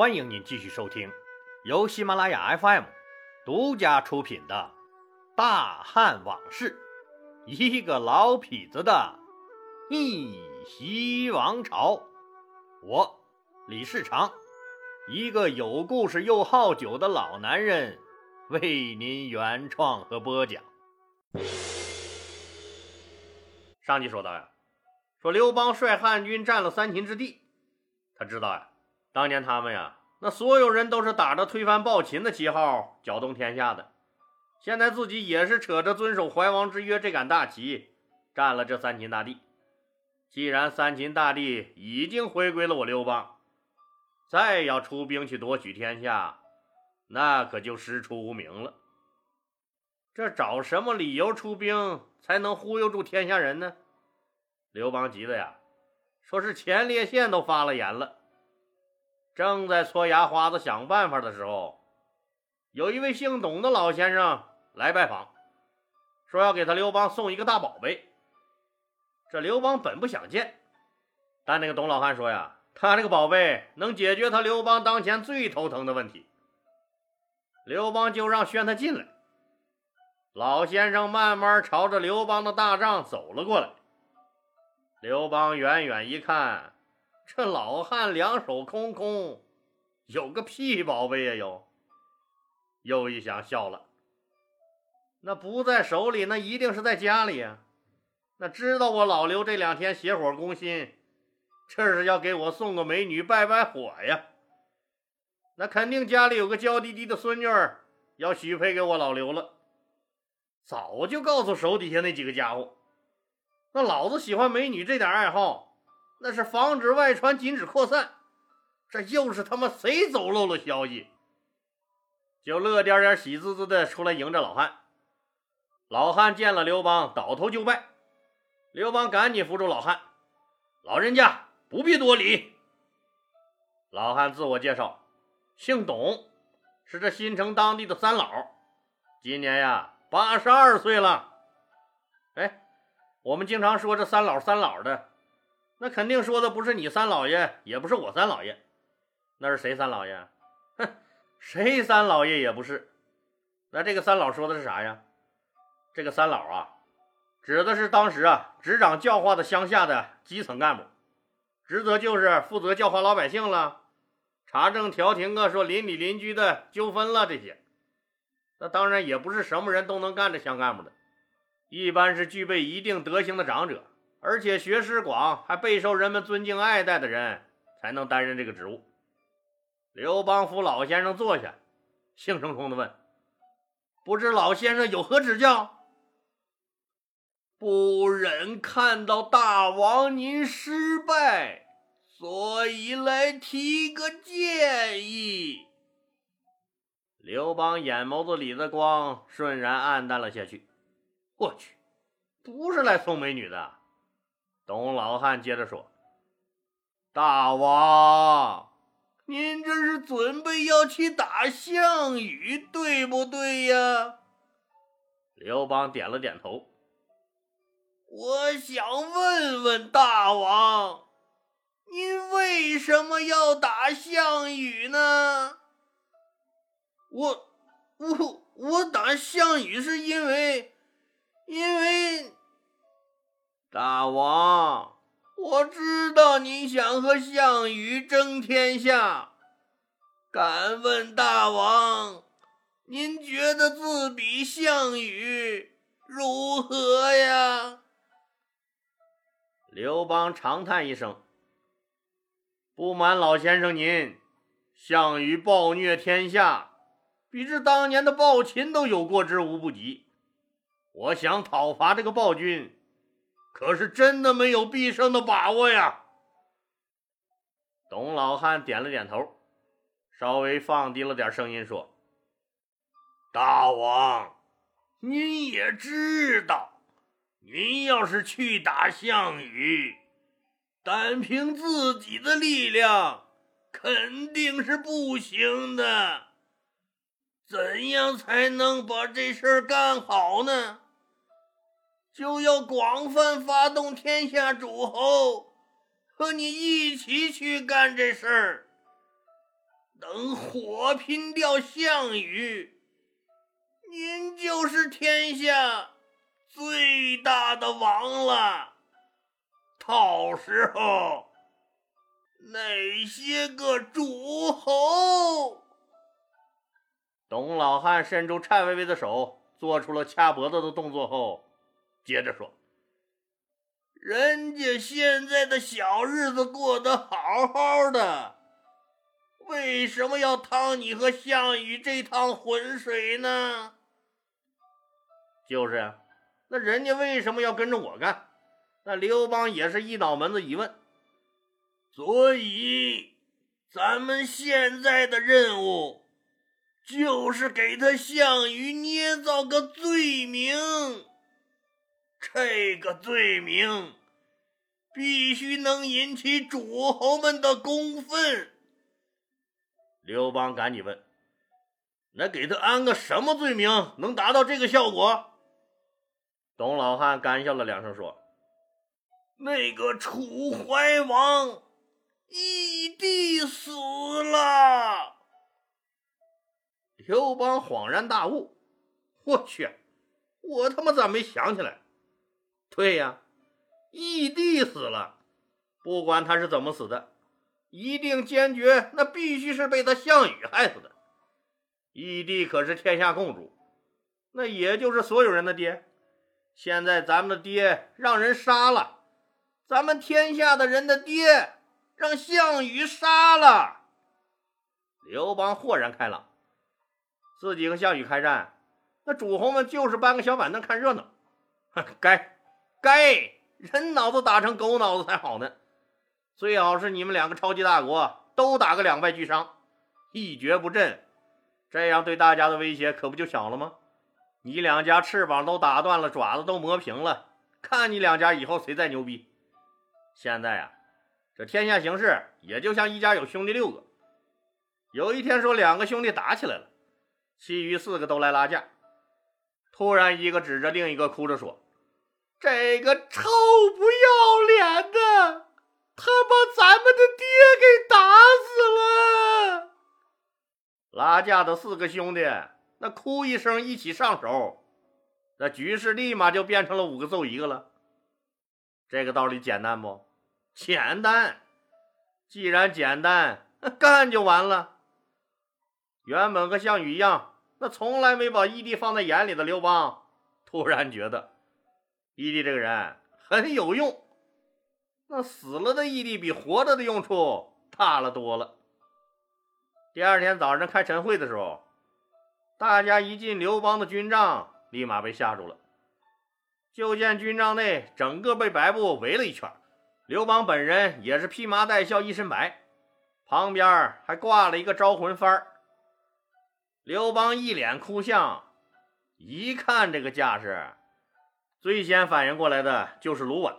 欢迎您继续收听由喜马拉雅 FM 独家出品的《大汉往事》，一个老痞子的逆袭王朝。我李世长，一个有故事又好酒的老男人，为您原创和播讲。上集说到呀，说刘邦率汉军占了三秦之地，他知道呀。当年他们呀，那所有人都是打着推翻暴秦的旗号搅动天下的。现在自己也是扯着遵守怀王之约这杆大旗，占了这三秦大地。既然三秦大地已经回归了我刘邦，再要出兵去夺取天下，那可就师出无名了。这找什么理由出兵才能忽悠住天下人呢？刘邦急的呀，说是前列腺都发了炎了。正在搓牙花子想办法的时候，有一位姓董的老先生来拜访，说要给他刘邦送一个大宝贝。这刘邦本不想见，但那个董老汉说呀，他这个宝贝能解决他刘邦当前最头疼的问题。刘邦就让宣他进来。老先生慢慢朝着刘邦的大帐走了过来。刘邦远远一看。这老汉两手空空，有个屁宝贝呀！有又一想笑了，那不在手里，那一定是在家里呀。那知道我老刘这两天邪火攻心，这是要给我送个美女拜拜火呀。那肯定家里有个娇滴滴的孙女儿要许配给我老刘了，早就告诉手底下那几个家伙，那老子喜欢美女这点爱好。那是防止外传，禁止扩散。这又是他妈谁走漏了消息？就乐颠颠、喜滋滋的出来迎着老汉。老汉见了刘邦，倒头就拜。刘邦赶紧扶住老汉：“老人家不必多礼。”老汉自我介绍：“姓董，是这新城当地的三老，今年呀八十二岁了。”哎，我们经常说这三老三老的。那肯定说的不是你三老爷，也不是我三老爷，那是谁三老爷？哼，谁三老爷也不是。那这个三老说的是啥呀？这个三老啊，指的是当时啊执掌教化的乡下的基层干部，职责就是负责教化老百姓了，查证调停啊，说邻里邻居的纠纷了这些。那当然也不是什么人都能干这乡干部的，一般是具备一定德行的长者。而且学识广，还备受人们尊敬爱戴的人，才能担任这个职务。刘邦扶老先生坐下，兴冲冲地问：“不知老先生有何指教？”不忍看到大王您失败，所以来提个建议。刘邦眼眸子里的光瞬然暗淡了下去。我去，不是来送美女的。董老汉接着说：“大王，您这是准备要去打项羽，对不对呀？”刘邦点了点头。我想问问大王，您为什么要打项羽呢？我、我、我打项羽是因为，因为。大王，我知道你想和项羽争天下，敢问大王，您觉得自比项羽如何呀？刘邦长叹一声：“不瞒老先生您，项羽暴虐天下，比之当年的暴秦都有过之无不及。我想讨伐这个暴君。”可是真的没有必胜的把握呀！董老汉点了点头，稍微放低了点声音说：“大王，您也知道，您要是去打项羽，单凭自己的力量肯定是不行的。怎样才能把这事儿干好呢？”就要广泛发动天下诸侯和你一起去干这事儿。能火拼掉项羽，您就是天下最大的王了。到时候，哪些个诸侯？董老汉伸出颤巍巍的手，做出了掐脖子的动作后，接着说：“人家现在的小日子过得好好的，为什么要趟你和项羽这趟浑水呢？”就是呀，那人家为什么要跟着我干？那刘邦也是一脑门子疑问。所以，咱们现在的任务。就是给他项羽捏造个罪名，这个罪名必须能引起诸侯们的公愤。刘邦赶紧问：“那给他安个什么罪名，能达到这个效果？”董老汉干笑了两声说：“那个楚怀王义帝死了。”刘邦恍然大悟：“我去，我他妈咋没想起来？对呀，义帝死了，不管他是怎么死的，一定坚决，那必须是被他项羽害死的。义帝可是天下共主，那也就是所有人的爹。现在咱们的爹让人杀了，咱们天下的人的爹让项羽杀了。”刘邦豁然开朗。自己和项羽开战，那诸侯们就是搬个小板凳看热闹。该该人脑子打成狗脑子才好呢。最好是你们两个超级大国都打个两败俱伤，一蹶不振，这样对大家的威胁可不就小了吗？你两家翅膀都打断了，爪子都磨平了，看你两家以后谁再牛逼。现在啊，这天下形势也就像一家有兄弟六个，有一天说两个兄弟打起来了。其余四个都来拉架，突然一个指着另一个哭着说：“这个臭不要脸的，他把咱们的爹给打死了！”拉架的四个兄弟那哭一声一起上手，那局势立马就变成了五个揍一个了。这个道理简单不？简单。既然简单，那干就完了。原本和项羽一样。那从来没把义帝放在眼里的刘邦，突然觉得义帝这个人很有用。那死了的义帝比活着的用处大了多了。第二天早上开晨会的时候，大家一进刘邦的军帐，立马被吓住了。就见军帐内整个被白布围了一圈，刘邦本人也是披麻戴孝，一身白，旁边还挂了一个招魂幡。刘邦一脸哭相，一看这个架势，最先反应过来的就是卢绾，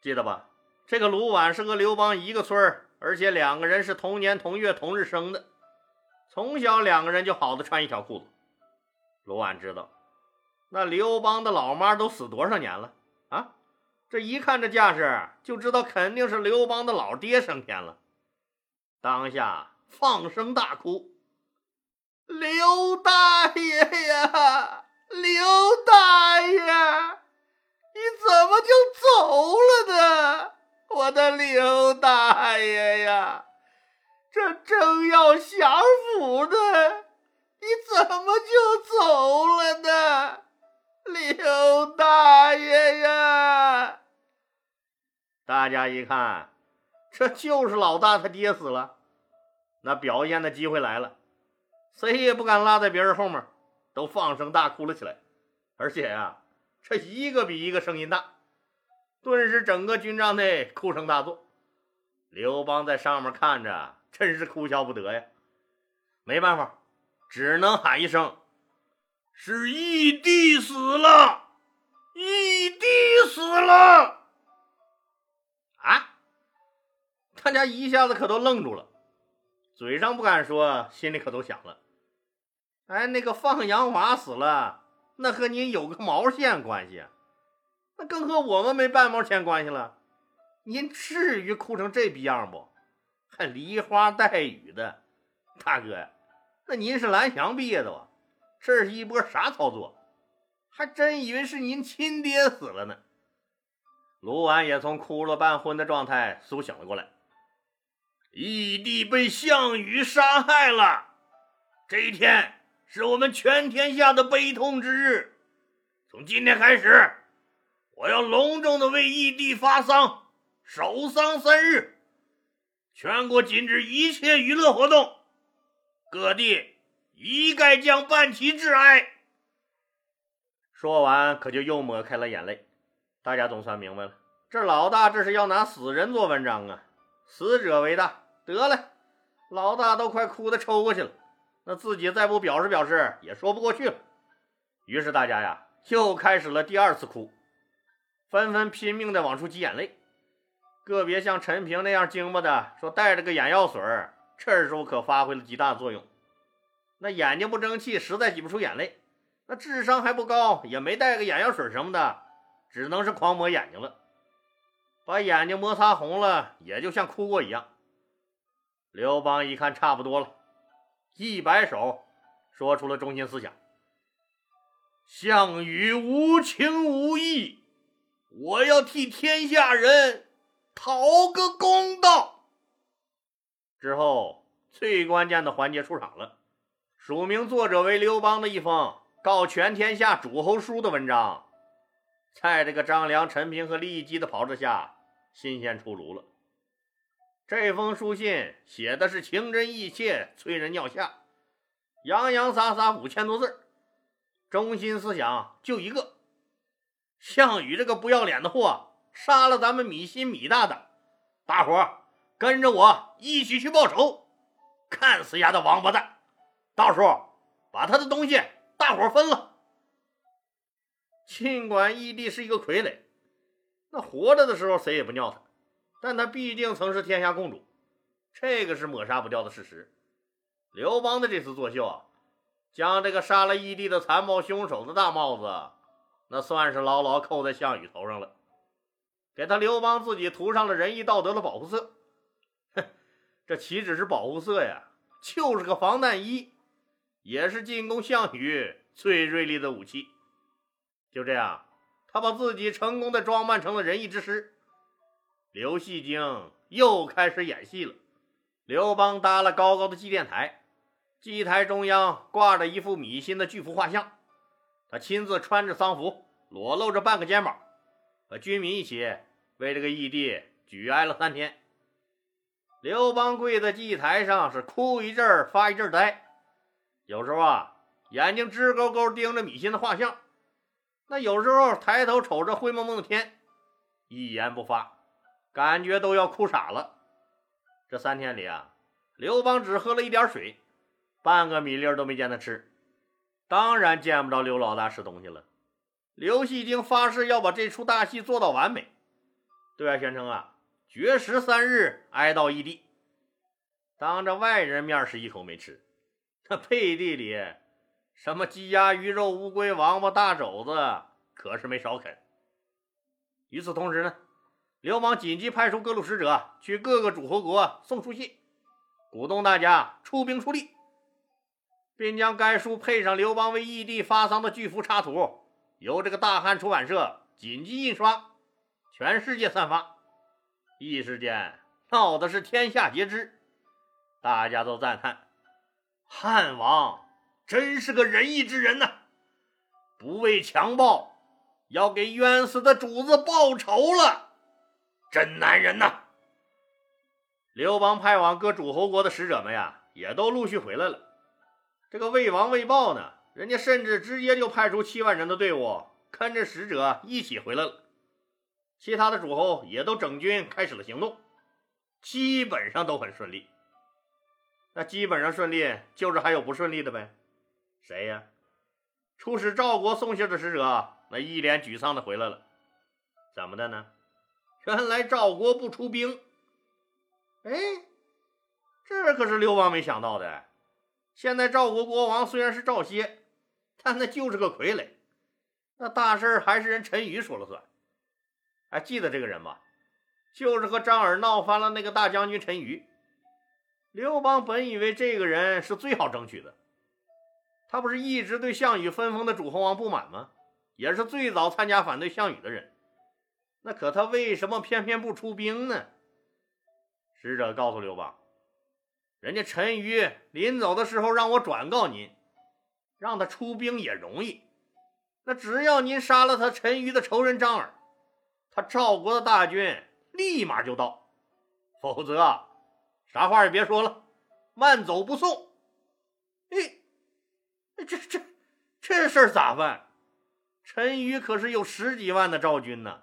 记得吧？这个卢绾是和刘邦一个村而且两个人是同年同月同日生的，从小两个人就好的穿一条裤子。卢绾知道，那刘邦的老妈都死多少年了啊？这一看这架势，就知道肯定是刘邦的老爹升天了，当下放声大哭。刘大爷呀，刘大爷，你怎么就走了呢？我的刘大爷呀，这正要享福呢，你怎么就走了呢？刘大爷呀！大家一看，这就是老大他爹死了，那表现的机会来了。谁也不敢拉在别人后面，都放声大哭了起来，而且呀，这一个比一个声音大，顿时整个军帐内哭声大作。刘邦在上面看着，真是哭笑不得呀。没办法，只能喊一声：“是义帝死了，义帝死了！”啊！大家一下子可都愣住了，嘴上不敢说，心里可都想了。哎，那个放羊娃死了，那和您有个毛线关系？那更和我们没半毛钱关系了。您至于哭成这逼样不？还梨花带雨的，大哥呀，那您是蓝翔毕业的吧？这是一波啥操作？还真以为是您亲爹死了呢。卢绾也从哭了半昏的状态苏醒了过来。义帝被项羽杀害了，这一天是我们全天下的悲痛之日。从今天开始，我要隆重的为义帝发丧，守丧三日，全国禁止一切娱乐活动，各地一概将办其致哀。说完，可就又抹开了眼泪。大家总算明白了，这老大这是要拿死人做文章啊！死者为大。得了，老大都快哭得抽过去了，那自己再不表示表示也说不过去了。于是大家呀又开始了第二次哭，纷纷拼命的往出挤眼泪。个别像陈平那样精巴的说带着个眼药水这时候可发挥了极大作用。那眼睛不争气，实在挤不出眼泪。那智商还不高，也没带个眼药水什么的，只能是狂抹眼睛了，把眼睛摩擦红了，也就像哭过一样。刘邦一看差不多了，一摆手，说出了中心思想：“项羽无情无义，我要替天下人讨个公道。”之后，最关键的环节出场了，署名作者为刘邦的一封告全天下诸侯书的文章，在这个张良、陈平和利基的炮制下，新鲜出炉了。这封书信写的是情真意切、催人尿下，洋洋洒洒五千多字，中心思想就一个：项羽这个不要脸的货，杀了咱们米心米大的，大伙跟着我一起去报仇，看死丫的王八蛋！到时候把他的东西大伙分了。尽管义弟是一个傀儡，那活着的时候谁也不尿他。但他毕竟曾是天下共主，这个是抹杀不掉的事实。刘邦的这次作秀啊，将这个杀了义帝的残暴凶手的大帽子，那算是牢牢扣在项羽头上了，给他刘邦自己涂上了仁义道德的保护色。哼，这岂止是保护色呀，就是个防弹衣，也是进攻项羽最锐利的武器。就这样，他把自己成功的装扮成了仁义之师。刘戏精又开始演戏了。刘邦搭了高高的祭奠台，祭台中央挂着一幅米心的巨幅画像，他亲自穿着丧服，裸露着半个肩膀，和军民一起为这个义弟举哀了三天。刘邦跪在祭台上，是哭一阵发一阵呆，有时候啊，眼睛直勾勾盯着米心的画像，那有时候抬头瞅着灰蒙蒙的天，一言不发。感觉都要哭傻了。这三天里啊，刘邦只喝了一点水，半个米粒都没见他吃，当然见不着刘老大吃东西了。刘戏精发誓要把这出大戏做到完美，对外宣称啊，绝食三日哀悼异地。当着外人面是一口没吃，那背地里什么鸡鸭鱼肉、乌龟、王八、大肘子可是没少啃。与此同时呢。刘邦紧急派出各路使者去各个诸侯国送书信，鼓动大家出兵出力，并将该书配上刘邦为义帝发丧的巨幅插图，由这个大汉出版社紧急印刷，全世界散发。一时间闹的是天下皆知，大家都赞叹：汉王真是个仁义之人呐，不畏强暴，要给冤死的主子报仇了。真男人呐！刘邦派往各诸侯国的使者们呀，也都陆续回来了。这个魏王魏豹呢，人家甚至直接就派出七万人的队伍，跟着使者一起回来了。其他的诸侯也都整军开始了行动，基本上都很顺利。那基本上顺利，就是还有不顺利的呗？谁呀？出使赵国送信的使者，那一脸沮丧的回来了。怎么的呢？原来赵国不出兵，哎，这可是刘邦没想到的。现在赵国国王虽然是赵歇，但那就是个傀儡，那大事还是人陈馀说了算。还记得这个人吧？就是和张耳闹翻了那个大将军陈馀。刘邦本以为这个人是最好争取的，他不是一直对项羽分封的主侯王不满吗？也是最早参加反对项羽的人，那可他为什么偏偏不出兵呢？使者告诉刘邦，人家陈馀临走的时候让我转告您，让他出兵也容易，那只要您杀了他陈馀的仇人张耳，他赵国的大军立马就到，否则。啥话也别说了，慢走不送。哎，这这这事儿咋办？陈馀可是有十几万的赵军呢，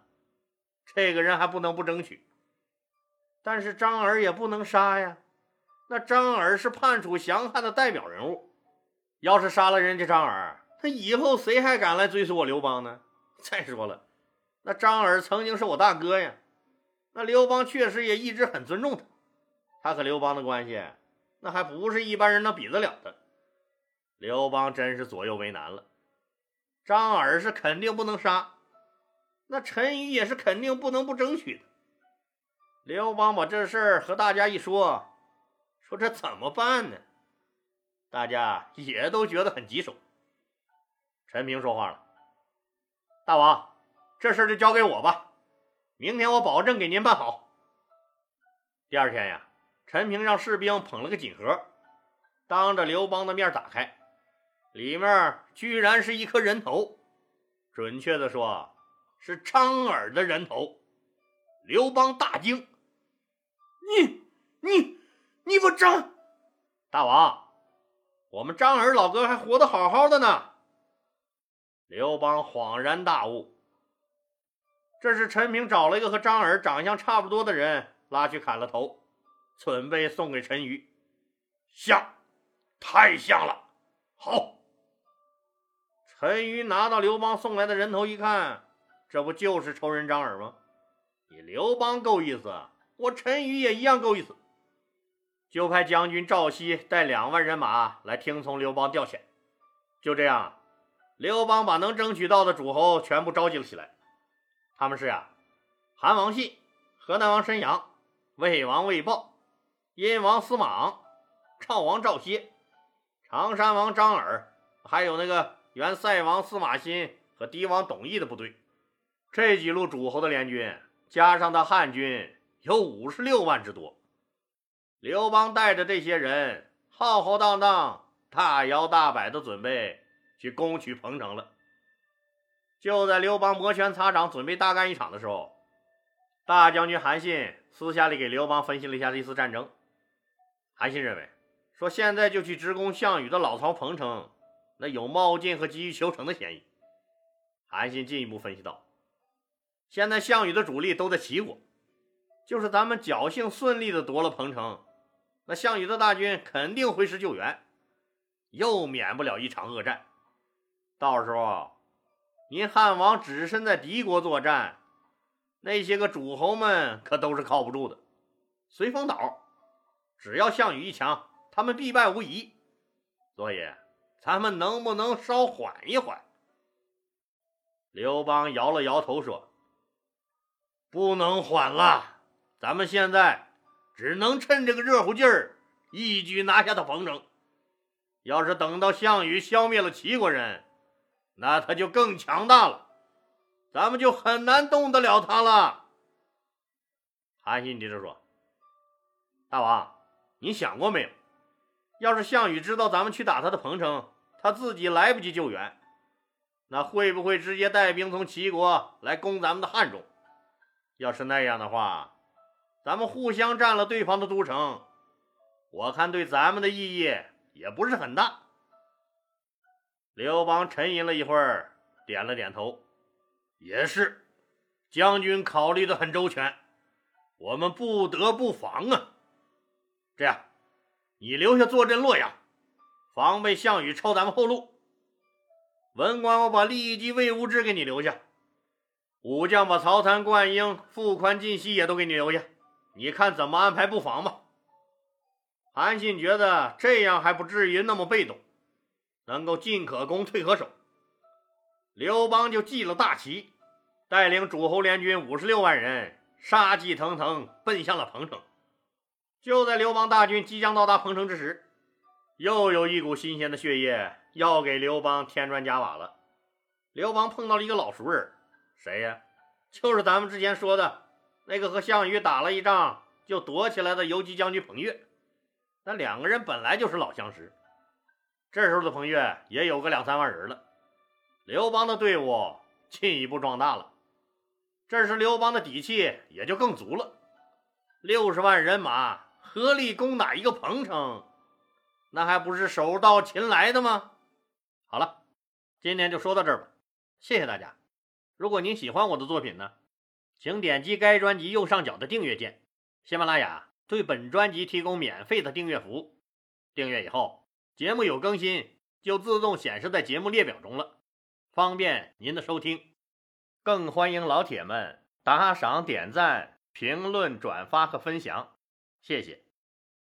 这个人还不能不争取。但是张耳也不能杀呀，那张耳是叛楚降汉的代表人物，要是杀了人家张耳，那以后谁还敢来追随我刘邦呢？再说了，那张耳曾经是我大哥呀，那刘邦确实也一直很尊重他。他和刘邦的关系，那还不是一般人能比得了的。刘邦真是左右为难了。张耳是肯定不能杀，那陈馀也是肯定不能不争取的。刘邦把这事儿和大家一说，说这怎么办呢？大家也都觉得很棘手。陈平说话了：“大王，这事儿就交给我吧，明天我保证给您办好。”第二天呀。陈平让士兵捧了个锦盒，当着刘邦的面打开，里面居然是一颗人头，准确的说，是张耳的人头。刘邦大惊：“你、你、你不张大王，我们张耳老哥还活得好好的呢。”刘邦恍然大悟，这是陈平找了一个和张耳长相差不多的人，拉去砍了头。准备送给陈馀，像，太像了。好，陈馀拿到刘邦送来的人头一看，这不就是仇人张耳吗？你刘邦够意思，我陈馀也一样够意思。就派将军赵熙带两万人马来听从刘邦调遣。就这样，刘邦把能争取到的诸侯全部召集了起来。他们是呀，韩王信、河南王申阳、魏王魏豹。殷王司马昂、赵王赵歇、常山王张耳，还有那个原塞王司马欣和狄王董翳的部队，这几路诸侯的联军，加上他汉军，有五十六万之多。刘邦带着这些人，浩浩荡荡、大摇大摆的准备去攻取彭城了。就在刘邦摩拳擦掌，准备大干一场的时候，大将军韩信私下里给刘邦分析了一下这次战争。韩信认为，说现在就去直攻项羽的老巢彭城，那有冒进和急于求成的嫌疑。韩信进一步分析道：“现在项羽的主力都在齐国，就是咱们侥幸顺利的夺了彭城，那项羽的大军肯定回师救援，又免不了一场恶战。到时候，您汉王只身在敌国作战，那些个诸侯们可都是靠不住的，随风倒。”只要项羽一强，他们必败无疑。所以，咱们能不能稍缓一缓？刘邦摇了摇头说：“不能缓了，咱们现在只能趁这个热乎劲儿，一举拿下他彭城。要是等到项羽消灭了齐国人，那他就更强大了，咱们就很难动得了他了。”韩信接着说：“大王。”你想过没有？要是项羽知道咱们去打他的彭城，他自己来不及救援，那会不会直接带兵从齐国来攻咱们的汉中？要是那样的话，咱们互相占了对方的都城，我看对咱们的意义也不是很大。刘邦沉吟了一会儿，点了点头，也是，将军考虑的很周全，我们不得不防啊。这样，你留下坐镇洛阳，防备项羽抄咱们后路。文官，我把利级魏无知给你留下；武将把曹参、灌婴、傅宽、晋西也都给你留下。你看怎么安排布防吧。韩信觉得这样还不至于那么被动，能够进可攻，退可守。刘邦就记了大旗，带领诸侯联军五十六万人，杀气腾腾奔向了彭城。就在刘邦大军即将到达彭城之时，又有一股新鲜的血液要给刘邦添砖加瓦了。刘邦碰到了一个老熟人，谁呀？就是咱们之前说的那个和项羽打了一仗就躲起来的游击将军彭越。那两个人本来就是老相识。这时候的彭越也有个两三万人了，刘邦的队伍进一步壮大了。这时刘邦的底气也就更足了，六十万人马合力攻打一个彭城，那还不是手到擒来的吗？好了，今天就说到这儿吧。谢谢大家！如果您喜欢我的作品呢，请点击该专辑右上角的订阅键。喜马拉雅对本专辑提供免费的订阅服务，订阅以后，节目有更新就自动显示在节目列表中了，方便您的收听。更欢迎老铁们打赏、点赞、评论、转发和分享，谢谢。